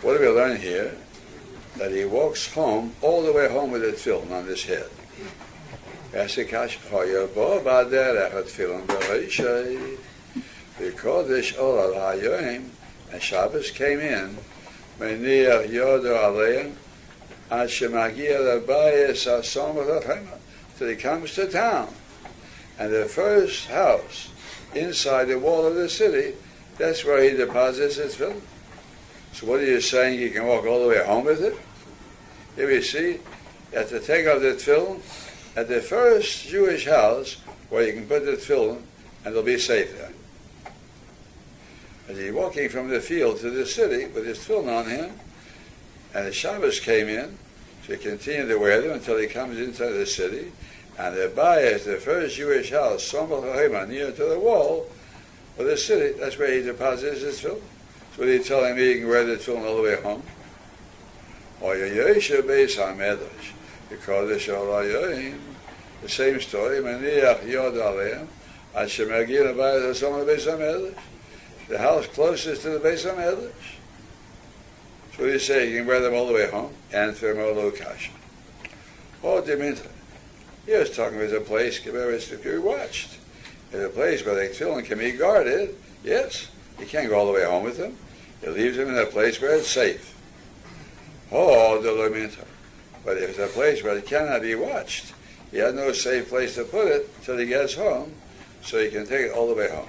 What do we learn here? That he walks home, all the way home with a tefillin on his head. And Shabbos came in, Meniach Yodo till he comes to town. And the first house inside the wall of the city, that's where he deposits his tefillin. So what are you saying? You can walk all the way home with it? Here we see, at the take out the tefillin at the first Jewish house where you can put the tefillin and it'll be safe there. As he's walking from the field to the city with his tefillin on him, and the Shabbos came in, so he continued to wear them until he comes into the city, and the Bayis, the first Jewish house, Somal near to the wall of the city, that's where he deposits his tefillin. So what are you telling me? You can wear the tefillin all the way home? Or Yosha Beis HaMedrash, because the same story, Maniach Yod Aleim, Ad Shemagir Bayis HaSomal Beis HaMedrash the house closest to the base of Medrash. So you say you can wear them all the way home, and thermolo kasha. Oh, Demeter. He was talking about a place where it's to be watched. In a place where the children can be guarded, yes, he can't go all the way home with them. He leaves them in a place where it's safe. Oh, the Demeter. But if it's a place where it cannot be watched, he has no safe place to put it until he gets home, so he can take it all the way home.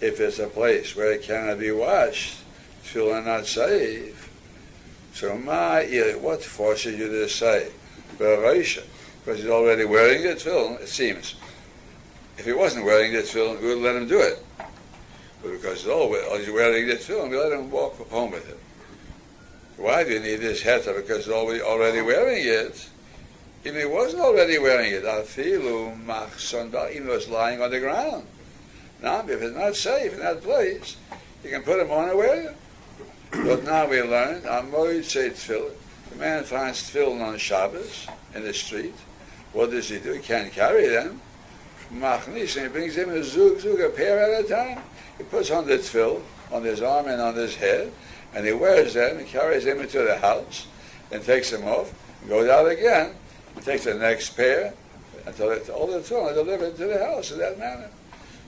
If it's a place where it cannot be washed, tefillin not safe. So my, ear, what forces you to say Because he's already wearing the tefillin, it seems. If he wasn't wearing the tefillin, we would let him do it. But because he's always wearing the tefillin, we let him walk home with it. Why do you need this heter? Because he's already wearing it. If he wasn't already wearing it, afilu machson, even though it's lying on the ground. Now, if it's not safe in that place, you can put him on and wear it. But now we learned, Amoid uh, say tefillin. The man finds tefillin on Shabbos in the street. What does he do? He can't carry them. Machnis, and he brings him a zug, zug, a pair at a time. He puts on the tefillin on his arm and on his head, and he wears them, he carries them into the house, and takes them off, and goes out again, he takes the next pair until all the tefillin delivered to the house in that manner.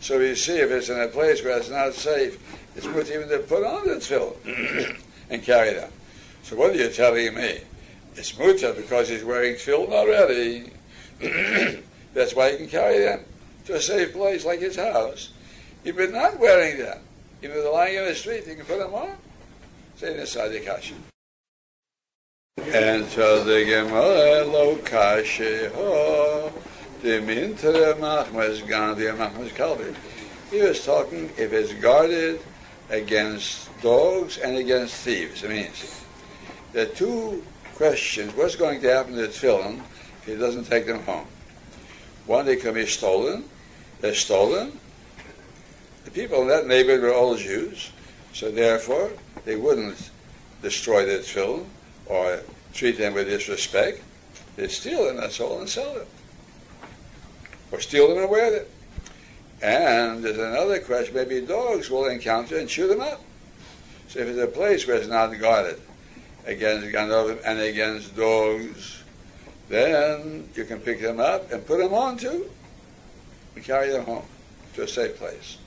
So you see, if it's in a place where it's not safe, it's worth even to put on the tefillin and carry them. So what are you telling me? It's mutter because he's wearing tefillin already. That's why he can carry them to a safe place like his house. If he's not wearing them, if they're lying in the street, he can put them on. Say inside the kasha. And so the Gemara lo kashe ho the mintre machmas gandhi machmas kalbi. He was talking if it's guarded against dogs and against thieves. I mean, are two questions. What's going to happen to the tefillin if he doesn't take them home? One, they can be stolen. They're stolen. The people in that neighborhood were all Jews, so therefore they wouldn't destroy the tefillin or treat them with disrespect, they steal them, that's all, and sell them. Or steal them and wear them. And there's another question, maybe dogs will encounter and chew them up. So if it's a place where it's not guarded against and against dogs, then you can pick them up and put them on too and carry them home to a safe place.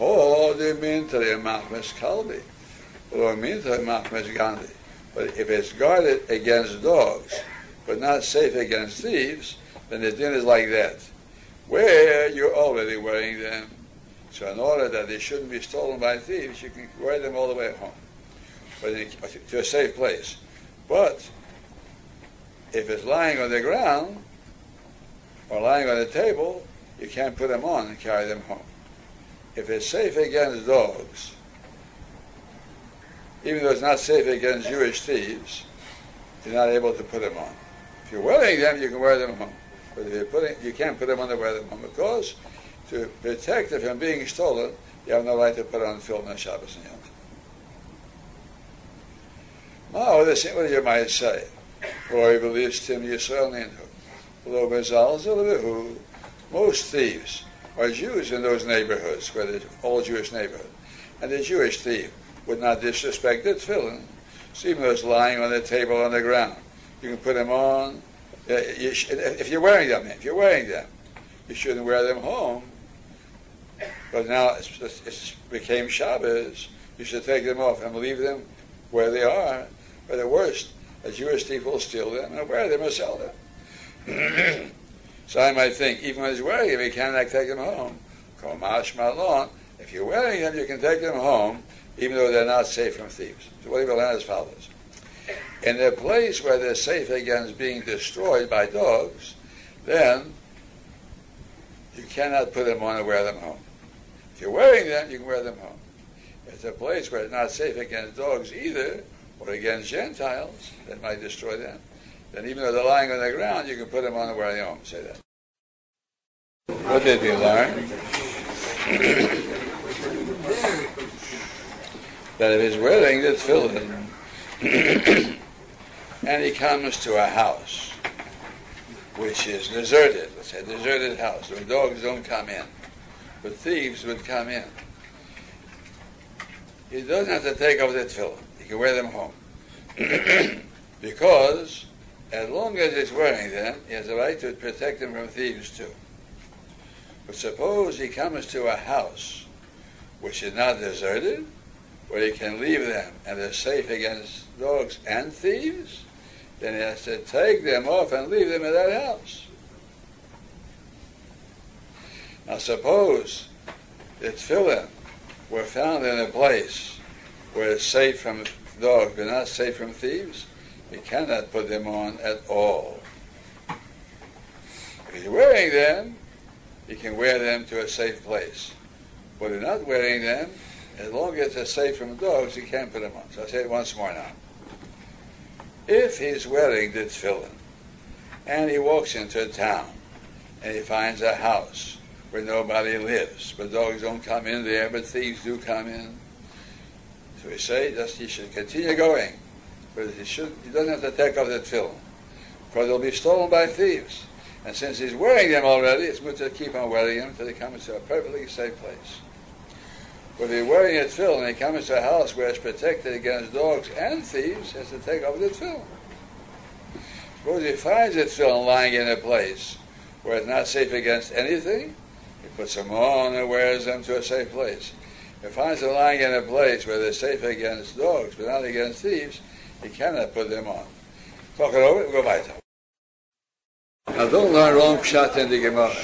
Oh, oh Gandhi. But if it's guarded against dogs, but not safe against thieves, then the din is like that. Where you're already wearing them. So in order that they shouldn't be stolen by thieves, you can wear them all the way home. But in, to a safe place. But if it's lying on the ground or lying on the table, you can't put them on and carry them home. If it's safe against dogs, even though it's not safe against Jewish thieves, you're not able to put them on. If you're wearing them, you can wear them home. But if you're putting, you can't put them on the home because to protect it from being stolen, you have no right to put on tefillin on Shabbos and Yom. Now, this what you might say. Roy believes Tim Yisrael Ninhu. Most thieves are Jews in those neighborhoods, where the all Jewish neighborhood. And the Jewish thief would not disrespect the tefillin. Even though it's lying on the table on the ground, you can put them on. Uh, you if you're wearing them, if you're wearing them, you shouldn't wear them home. But now it's, it's became Shabbos. You should take them off and leave them where they are. Or the worst, a Jewish thief will steal them and wear them or sell them. so I might think, even when he's wearing them, he cannot take them home. Komash malon. If you're wearing them, you can take them home, even though they're not safe from thieves. So what he will learn as follows. In a place where they're safe against being destroyed by dogs, then you cannot put them on and wear them home. If you're wearing them, you can wear them home. If it's a place where it's not safe against dogs either, or against Gentiles that might destroy them, then even though they're lying on the ground, you can put them on and wear them home. Say that. What did we learn? that if he's wearing the tefillin, and he comes to a house which is deserted, let's say deserted house, where dogs don't come in, but thieves would come in. He doesn't have to take off the tefillin. He can wear them home. because as long as he's wearing them, he has a right to protect them from thieves too. But suppose he comes to a house which is not deserted, where he can leave them and they're safe against dogs and thieves, then he has to take them off and leave them in that house. Now suppose the tefillin were found in a place where it's safe from dogs but not safe from thieves, he cannot put them on at all. If he's wearing them, he can wear them to a safe place. But if not wearing them, as long as they're safe from dogs, he can't put them on. So I'll say it once more now. If he's wearing the tefillin, and he walks into a town, and he finds a house where nobody lives, but dogs don't come in there, but thieves do come in. So we say that he should continue going, but he should he doesn't have to take off the tefillin, because they'll be stolen by thieves. And since he's wearing them already, it's good to keep on wearing them until he comes to a perfectly safe place. But if he's wearing a tefillin and he comes to a house where it's protected against dogs and thieves, has to take off the tefillin. Suppose he finds a tefillin lying in a place where it's not safe against anything, he puts them on and wears them to a safe place. If he finds them lying in a place where they're safe against dogs but not against thieves, he cannot put them on. Talk it over, go weiter. Now don't learn wrong in the Gemara.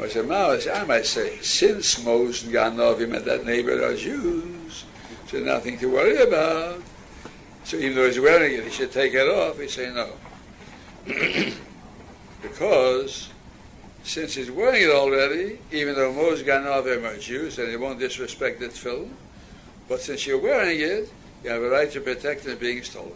I said, Maoris, I might say, since most Ganovim at that neighbor are Jews, so nothing to worry about. So even though he's wearing it, he should take it off. He say no. because since he's wearing it already, even though most Ganovim are Jews, and he won't disrespect that tefillin, but since you're wearing it, you have a right to protect it being stolen.